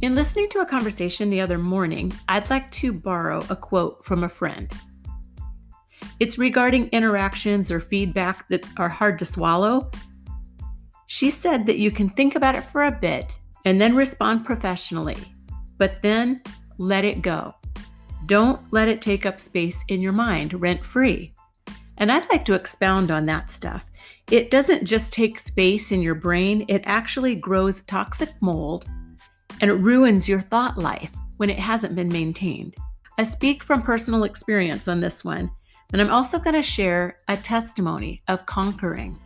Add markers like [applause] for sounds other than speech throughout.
In listening to a conversation the other morning, I'd like to borrow a quote from a friend. It's regarding interactions or feedback that are hard to swallow. She said that you can think about it for a bit and then respond professionally, but then let it go. Don't let it take up space in your mind rent free. And I'd like to expound on that stuff. It doesn't just take space in your brain, it actually grows toxic mold and it ruins your thought life when it hasn't been maintained. I speak from personal experience on this one, and I'm also going to share a testimony of conquering.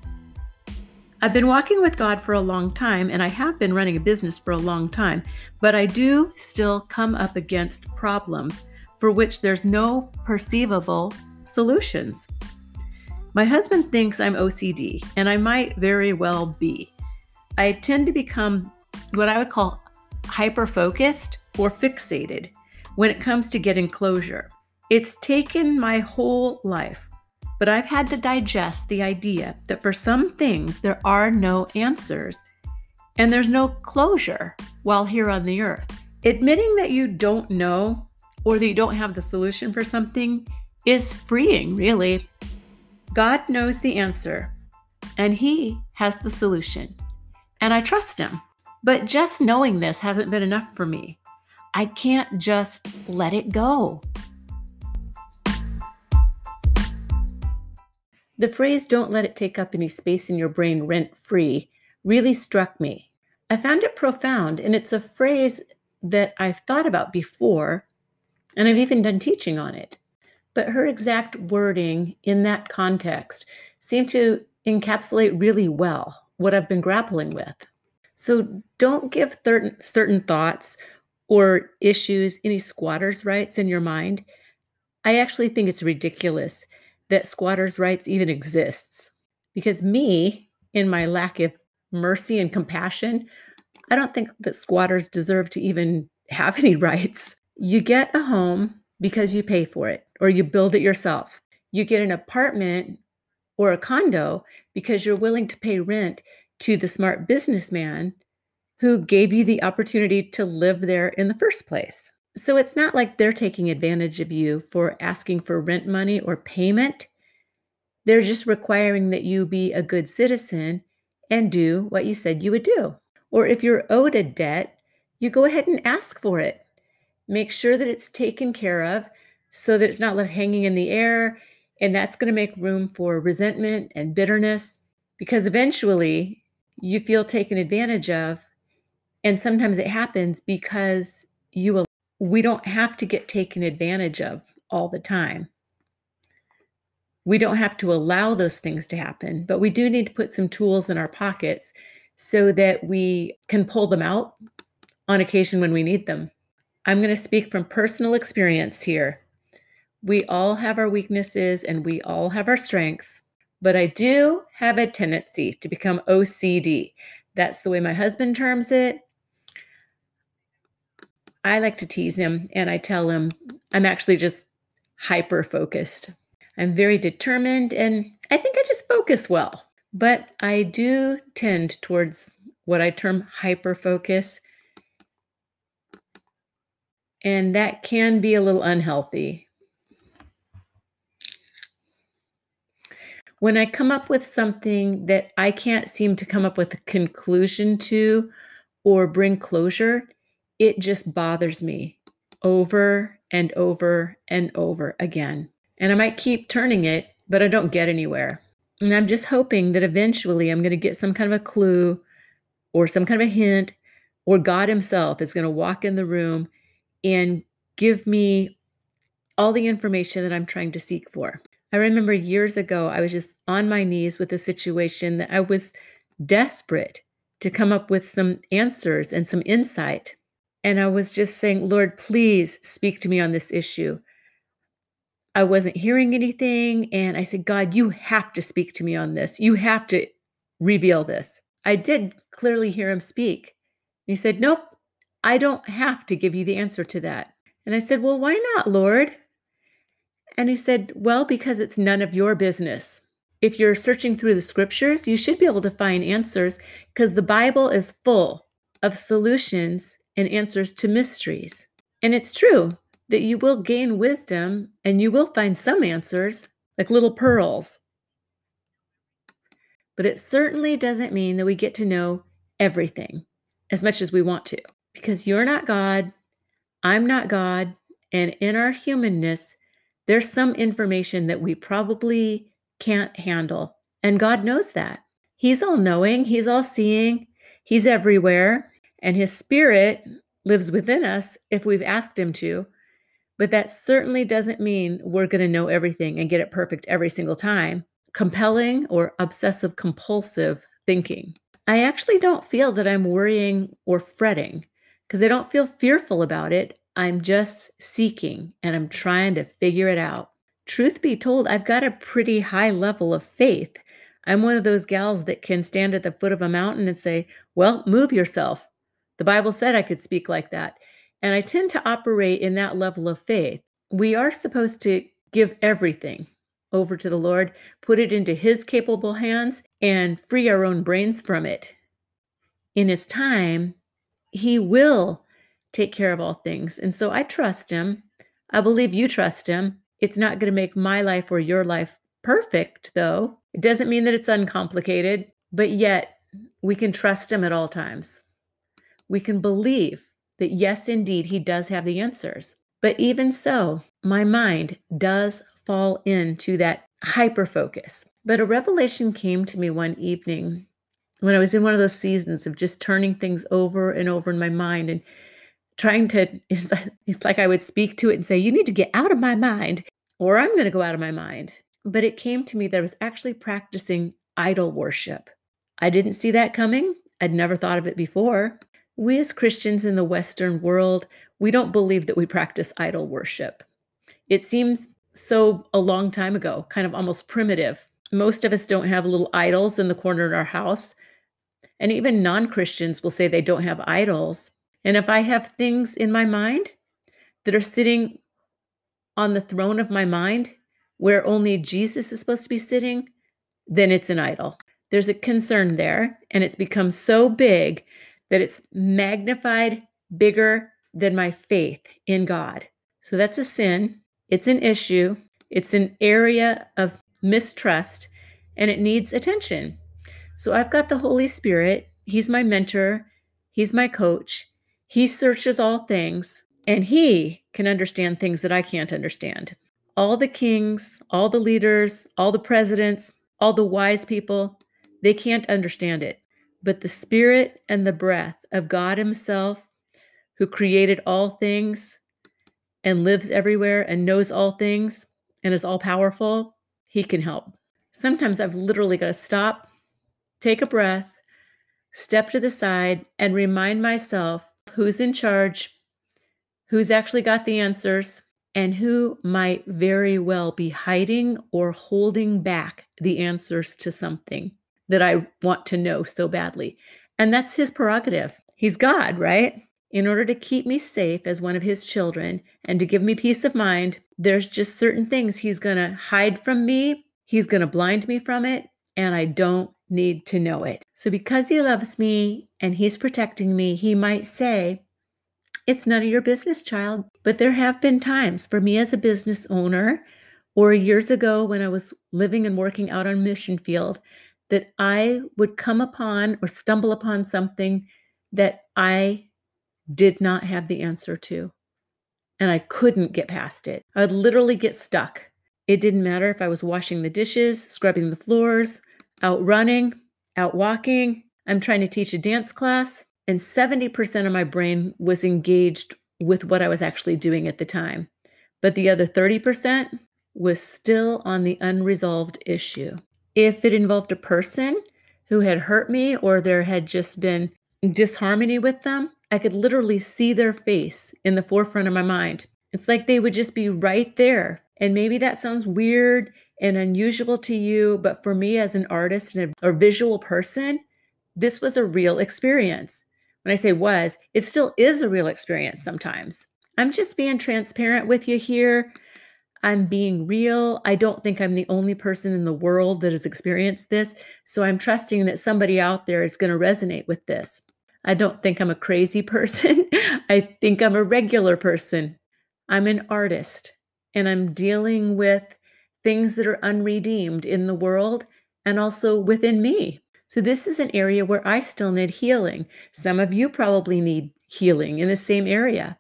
I've been walking with God for a long time, and I have been running a business for a long time, but I do still come up against problems for which there's no perceivable solutions. My husband thinks I'm OCD, and I might very well be. I tend to become what I would call hyper focused or fixated when it comes to getting closure. It's taken my whole life, but I've had to digest the idea that for some things there are no answers and there's no closure while here on the earth. Admitting that you don't know or that you don't have the solution for something is freeing, really. God knows the answer, and He has the solution, and I trust Him. But just knowing this hasn't been enough for me. I can't just let it go. The phrase, don't let it take up any space in your brain rent free, really struck me. I found it profound, and it's a phrase that I've thought about before, and I've even done teaching on it but her exact wording in that context seemed to encapsulate really well what I've been grappling with. So don't give certain, certain thoughts or issues any squatters' rights in your mind. I actually think it's ridiculous that squatters' rights even exists because me, in my lack of mercy and compassion, I don't think that squatters deserve to even [laughs] have any rights. You get a home because you pay for it or you build it yourself. You get an apartment or a condo because you're willing to pay rent to the smart businessman who gave you the opportunity to live there in the first place. So it's not like they're taking advantage of you for asking for rent money or payment. They're just requiring that you be a good citizen and do what you said you would do. Or if you're owed a debt, you go ahead and ask for it. Make sure that it's taken care of so that it's not left hanging in the air. And that's going to make room for resentment and bitterness because eventually you feel taken advantage of. And sometimes it happens because you we don't have to get taken advantage of all the time. We don't have to allow those things to happen, but we do need to put some tools in our pockets so that we can pull them out on occasion when we need them. I'm going to speak from personal experience here. We all have our weaknesses and we all have our strengths, but I do have a tendency to become OCD. That's the way my husband terms it. I like to tease him and I tell him I'm actually just hyper focused. I'm very determined and I think I just focus well, but I do tend towards what I term hyper focus and that can be a little unhealthy. When I come up with something that I can't seem to come up with a conclusion to or bring closure, it just bothers me over and over and over again. And I might keep turning it, but I don't get anywhere. And I'm just hoping that eventually I'm going to get some kind of a clue or some kind of a hint, or God Himself is going to walk in the room and give me all the information that I'm trying to seek for. I remember years ago, I was just on my knees with a situation that I was desperate to come up with some answers and some insight. And I was just saying, Lord, please speak to me on this issue. I wasn't hearing anything. And I said, God, you have to speak to me on this. You have to reveal this. I did clearly hear him speak. he said, Nope, I don't have to give you the answer to that. And I said, Well, why not, Lord? And he said, Well, because it's none of your business. If you're searching through the scriptures, you should be able to find answers because the Bible is full of solutions and answers to mysteries. And it's true that you will gain wisdom and you will find some answers, like little pearls. But it certainly doesn't mean that we get to know everything as much as we want to, because you're not God, I'm not God, and in our humanness, there's some information that we probably can't handle. And God knows that. He's all knowing, He's all seeing, He's everywhere, and His Spirit lives within us if we've asked Him to. But that certainly doesn't mean we're going to know everything and get it perfect every single time. Compelling or obsessive compulsive thinking. I actually don't feel that I'm worrying or fretting because I don't feel fearful about it. I'm just seeking and I'm trying to figure it out. Truth be told, I've got a pretty high level of faith. I'm one of those gals that can stand at the foot of a mountain and say, Well, move yourself. The Bible said I could speak like that. And I tend to operate in that level of faith. We are supposed to give everything over to the Lord, put it into His capable hands, and free our own brains from it. In His time, He will take care of all things. And so I trust Him. I believe you trust Him. It's not going to make my life or your life perfect, though. It doesn't mean that it's uncomplicated, but yet we can trust Him at all times. We can believe that, yes, indeed, He does have the answers. But even so, my mind does fall into that hyper focus. But a revelation came to me one evening when I was in one of those seasons of just turning things over and over in my mind and trying to, [laughs] it's like I would speak to it and say, You need to get out of my mind, or I'm going to go out of my mind. But it came to me that I was actually practicing idol worship. I didn't see that coming. I'd never thought of it before. We as Christians in the Western world, we don't believe that we practice idol worship. It seems so a long time ago, kind of almost primitive. Most of us don't have little idols in the corner in our house. And even non Christians will say they don't have idols. And if I have things in my mind that are sitting on the throne of my mind where only Jesus is supposed to be sitting, then it's an idol. There's a concern there, and it's become so big that it's magnified bigger than my faith in God. So that's a sin. It's an issue, it's an area of mistrust, and it needs attention. So I've got the Holy Spirit. He's my mentor, He's my coach. He searches all things, and He can understand things that I can't understand. All the kings, all the leaders, all the presidents, all the wise people, they can't understand it. But the spirit and the breath of God Himself, who created all things, and lives everywhere and knows all things and is all powerful, he can help. Sometimes I've literally got to stop, take a breath, step to the side, and remind myself who's in charge, who's actually got the answers, and who might very well be hiding or holding back the answers to something that I want to know so badly. And that's his prerogative. He's God, right? in order to keep me safe as one of his children and to give me peace of mind, there's just certain things he's going to hide from me. He's going to blind me from it, and I don't need to know it. So, because he loves me and he's protecting me, he might say, It's none of your business, child. But there have been times for me as a business owner, or years ago when I was living and working out on mission field, that I would come upon or stumble upon something that I did not have the answer to. And I couldn't get past it. I would literally get stuck. It didn't matter if I was washing the dishes, scrubbing the floors, out running, out walking. I'm trying to teach a dance class, and 70% of my brain was engaged with what I was actually doing at the time. But the other 30% was still on the unresolved issue. If it involved a person who had hurt me or there had just been disharmony with them, I could literally see their face in the forefront of my mind. It's like they would just be right there. And maybe that sounds weird and unusual to you, but for me as an artist and a, a visual person, this was a real experience. When I say was, it still is a real experience sometimes. I'm just being transparent with you here. I'm being real. I don't think I'm the only person in the world that has experienced this. So I'm trusting that somebody out there is going to resonate with this. I don't think I'm a crazy [laughs] person. I think I'm a regular person. I'm an artist and I'm dealing with things that are unredeemed in the world and also within me. So, this is an area where I still need healing. Some of you probably need healing in the same area.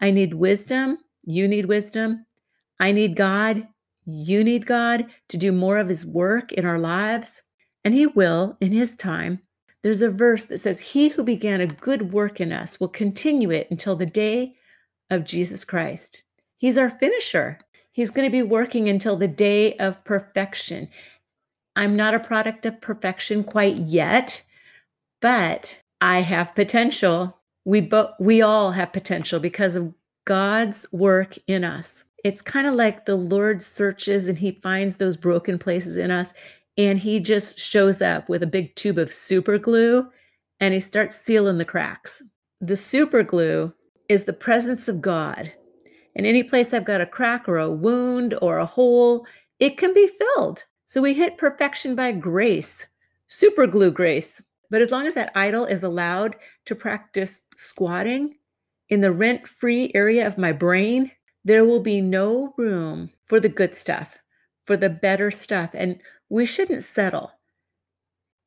I need wisdom. You need wisdom. I need God. You need God to do more of His work in our lives. And He will in His time. There's a verse that says, He who began a good work in us will continue it until the day of Jesus Christ. He's our finisher. He's going to be working until the day of perfection. I'm not a product of perfection quite yet, but I have potential. We bo- we all have potential because of God's work in us. It's kind of like the Lord searches and he finds those broken places in us and he just shows up with a big tube of super glue and he starts sealing the cracks. The super glue is the presence of God. And any place I've got a crack or a wound or a hole, it can be filled. So we hit perfection by grace, super glue grace. But as long as that idol is allowed to practice squatting in the rent free area of my brain, there will be no room for the good stuff, for the better stuff. And we shouldn't settle.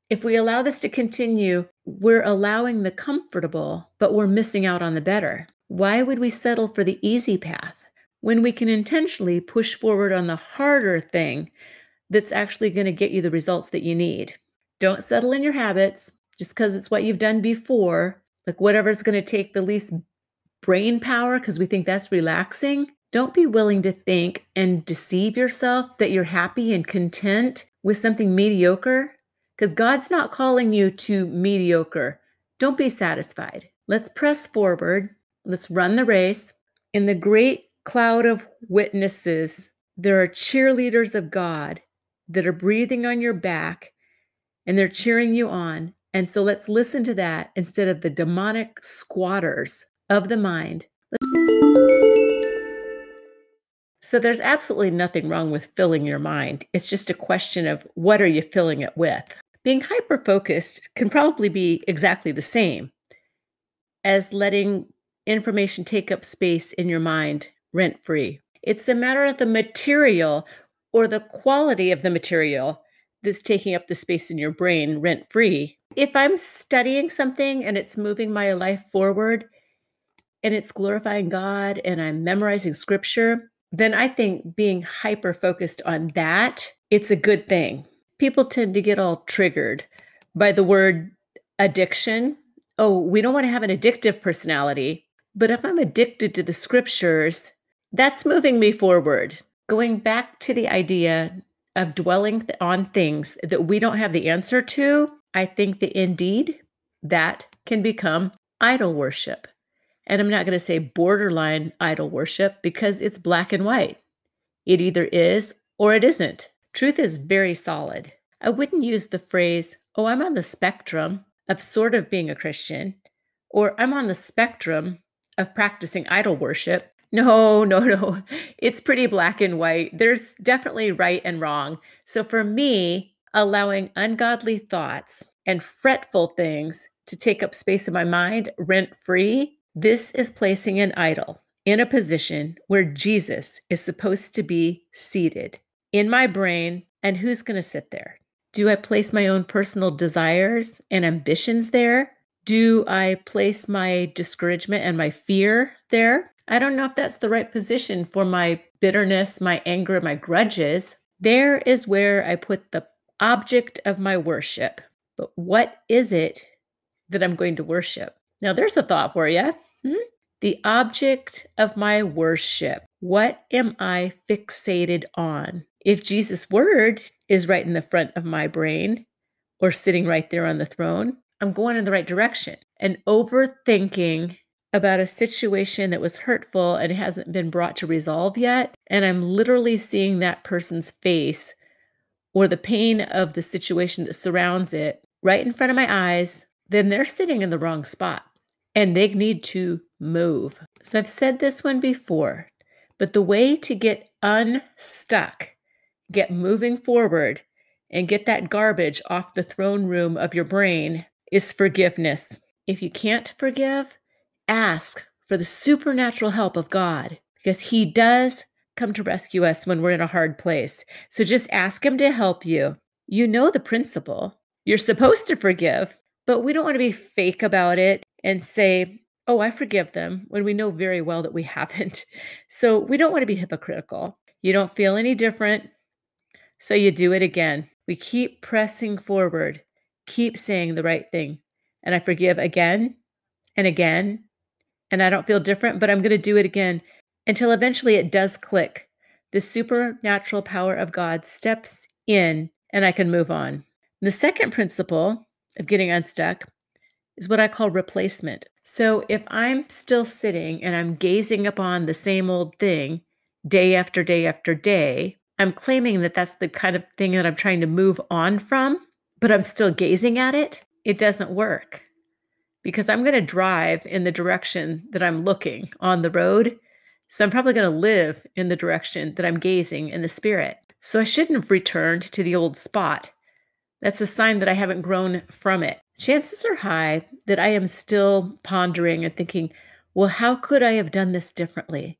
If we allow this to continue, we're allowing the comfortable, but we're missing out on the better. Why would we settle for the easy path when we can intentionally push forward on the harder thing that's actually going to get you the results that you need? Don't settle in your habits just because it's what you've done before, like whatever's going to take the least brain power because we think that's relaxing. Don't be willing to think and deceive yourself that you're happy and content with something mediocre because God's not calling you to mediocre. Don't be satisfied. Let's press forward Let's run the race. In the great cloud of witnesses, there are cheerleaders of God that are breathing on your back and they're cheering you on. And so let's listen to that instead of the demonic squatters of the mind. So there's absolutely nothing wrong with filling your mind. It's just a question of what are you filling it with? Being hyper focused can probably be exactly the same as letting information take up space in your mind rent free. It's a matter of the material or the quality of the material that's taking up the space in your brain rent free. If I'm studying something and it's moving my life forward and it's glorifying God and I'm memorizing scripture, then I think being hyper focused on that, it's a good thing. People tend to get all triggered by the word addiction. Oh, we don't want to have an addictive personality. But if I'm addicted to the scriptures, that's moving me forward. Going back to the idea of dwelling on things that we don't have the answer to, I think that indeed that can become idol worship. And I'm not going to say borderline idol worship because it's black and white. It either is or it isn't. Truth is very solid. I wouldn't use the phrase, oh, I'm on the spectrum of sort of being a Christian, or I'm on the spectrum of practicing idol worship. [laughs] No, no, no. It's pretty black and white. There's definitely right and wrong. So for me, allowing ungodly thoughts and fretful things to take up space in my mind rent free, this is placing an idol in a position where Jesus is supposed to be seated in my brain. And who's going to sit there? Do I place my own personal desires and ambitions there? Do I place my discouragement and my fear there? I don't know if that's the right position for my bitterness, my anger, my grudges. There is where I put the object of my worship. But what is it that I'm going to worship? Now, there's a thought for you. Hmm? The object of my worship. What am I fixated on? If Jesus' word is right in the front of my brain or sitting right there on the throne, I'm going in the right direction. And overthinking about a situation that was hurtful and hasn't been brought to resolve yet, and I'm literally seeing that person's face or the pain of the situation that surrounds it right in front of my eyes, then they're sitting in the wrong spot and they need to move. So I've said this one before, but the way to get unstuck, get moving forward, and get that garbage off the throne room of your brain is forgiveness. If you can't forgive, ask for the supernatural help of God because He does come to rescue us when we're in a hard place. So just ask Him to help you. You know the principle. You're supposed to forgive, but we don't want to be fake about it and say, oh, I forgive them when we know very well that we [laughs] haven't. So we don't want to be hypocritical. You don't feel any different. So you do it again. We keep pressing forward, keep saying the right thing. And I forgive again and again. And I don't feel different, but I'm going to do it again until eventually it does click. The supernatural power of God steps in and I can move on. The second principle of getting unstuck is what I call replacement. So if I'm still sitting and I'm gazing upon the same old thing day after day after day, I'm claiming that that's the kind of thing that I'm trying to move on from, but I'm still gazing at it. It doesn't work because I'm going to drive in the direction that I'm looking on the road. So I'm probably going to live in the direction that I'm gazing in the spirit. So I shouldn't have returned to the old spot. That's a sign that I haven't grown from it. Chances are high that I am still pondering and thinking, well, how could I have done this differently?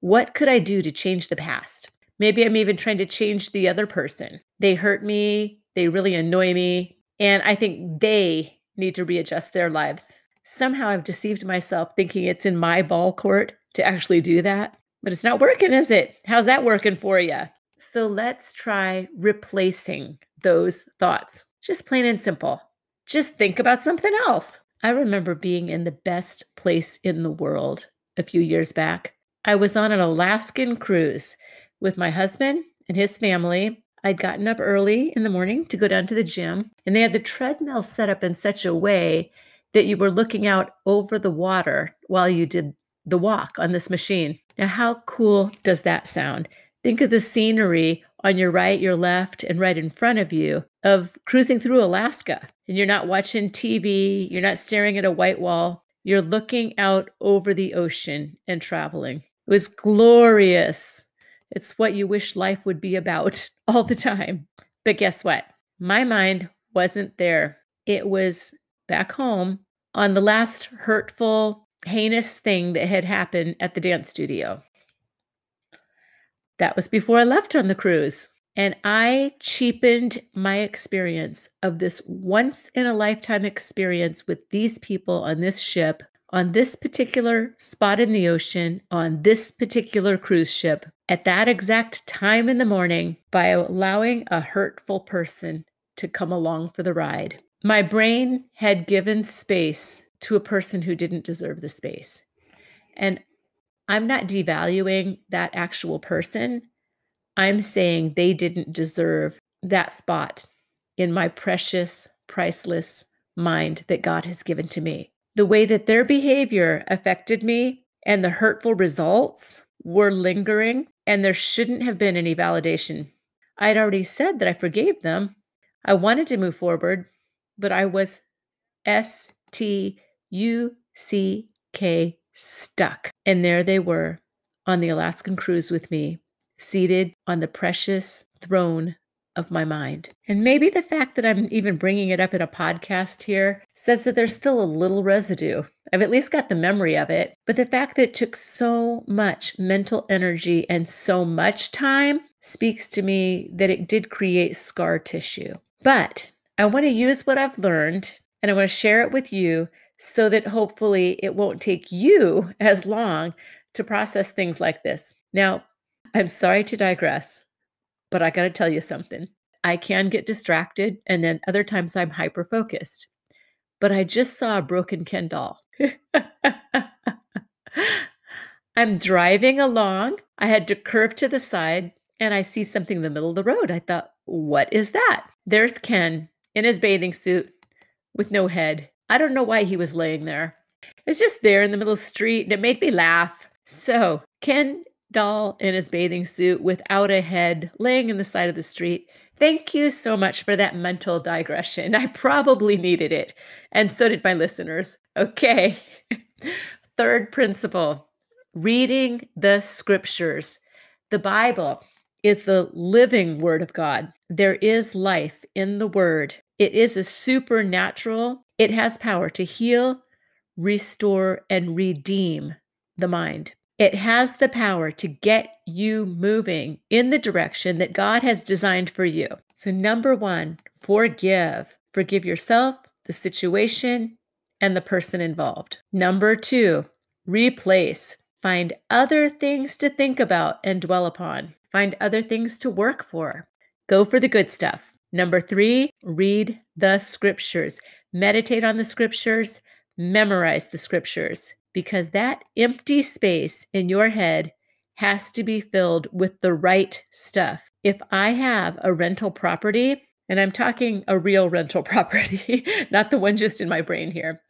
What could I do to change the past? Maybe I'm even trying to change the other person. They hurt me, they really annoy me, and I think they need to readjust their lives. Somehow I've deceived myself thinking it's in my ball court to actually do that, but it's not working, is it? How's that working for you? So let's try replacing those thoughts. Just plain and simple. Just think about something else. I remember being in the best place in the world a few years back. I was on an Alaskan cruise with my husband and his family. I'd gotten up early in the morning to go down to the gym, and they had the treadmill set up in such a way that you were looking out over the water while you did the walk on this machine. Now, how cool does that sound? Think of the scenery on your right, your left, and right in front of you of cruising through Alaska. And you're not watching TV, you're not staring at a white wall, you're looking out over the ocean and traveling. It was glorious. It's what you wish life would be about [laughs] all the time. But guess what? My mind wasn't there. It was back home on the last hurtful, heinous thing that had happened at the dance studio. That was before I left on the cruise. And I cheapened my experience of this once in a lifetime experience with these people on this ship, on this particular spot in the ocean, on this particular cruise ship, at that exact time in the morning by allowing a hurtful person to come along for the ride. My brain had given space to a person who didn't deserve the space. And I'm not devaluing that actual person. I'm saying they didn't deserve that spot in my precious, priceless mind that God has given to me. The way that their behavior affected me and the hurtful results were lingering, and there shouldn't have been any validation. I had already said that I forgave them. I wanted to move forward, but I was S T U C K stuck. And there they were on the Alaskan cruise with me, seated on the precious throne of my mind. And maybe the fact that I'm even bringing it up in a podcast here says that there's still a little residue. I've at least got the memory of it. But the fact that it took so much mental energy and so much time speaks to me that it did create scar tissue. But I want to use what I've learned and I want to share it with you so that hopefully it won't take you as long to process things like this. Now, I'm sorry to digress, but I got to tell you something. I can get distracted, and then other times I'm hyper focused. But I just saw a broken Ken doll. [laughs] I'm driving along. I had to curve to the side, and I see something in the middle of the road. I thought, what is that? There's Ken in his bathing suit with no head I don't know why he was laying there. It's just there in the middle of the street and it made me laugh. So, Ken doll in his bathing suit without a head laying in the side of the street. Thank you so much for that mental digression. [laughs] I probably needed it. And so did my listeners. Okay. [laughs] Third principle reading the scriptures. The Bible is the living word of God. There is life in the word. It is a supernatural It has power to heal, restore, and redeem the mind. It has the power to get you moving in the direction that God has designed for you. So, number one, forgive. Forgive yourself, the situation, and the person involved. Number two, replace. Find other things to think about and dwell upon. Find other things to work for. Go for the good stuff. Number three, read the scriptures. Meditate on the scriptures, memorize the scriptures, because that empty space in your head has to be filled with the right stuff. If I have a rental property, and I'm talking a real rental [laughs] property, not the one just in my brain here,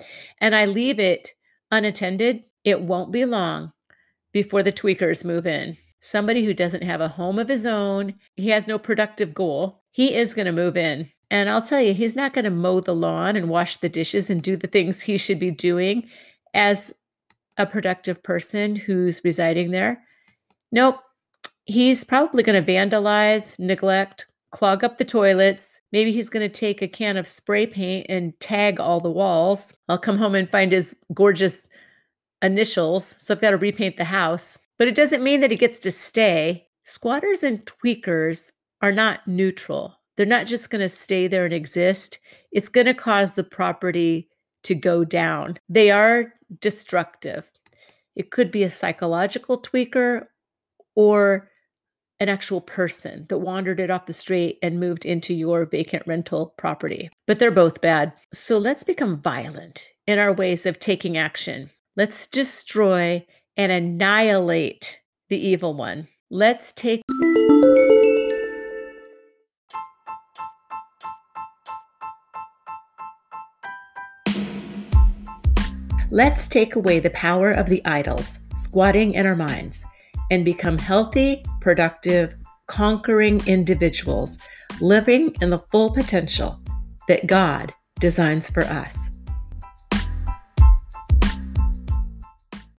and I leave it unattended, it won't be long before the tweakers move in. Somebody who doesn't have a home of his own, he has no productive goal, he is going to move in. And I'll tell you, he's not going to mow the lawn and wash the dishes and do the things he should be doing as a productive person who's residing there. Nope. He's probably going to vandalize, neglect, clog up the toilets. Maybe he's going to take a can of spray paint and tag all the walls. I'll come home and find his gorgeous initials. So I've got to repaint the house. But it doesn't mean that he gets to stay. Squatters and tweakers are not neutral. They're not just going to stay there and exist. It's going to cause the property to go down. They are destructive. It could be a psychological tweaker or an actual person that wandered it off the street and moved into your vacant rental property. But they're both bad. So let's become violent in our ways of taking action. Let's destroy and annihilate the evil one. Let's take. Let's take away the power of the idols squatting in our minds and become healthy, productive, conquering individuals living in the full potential that God designs for us.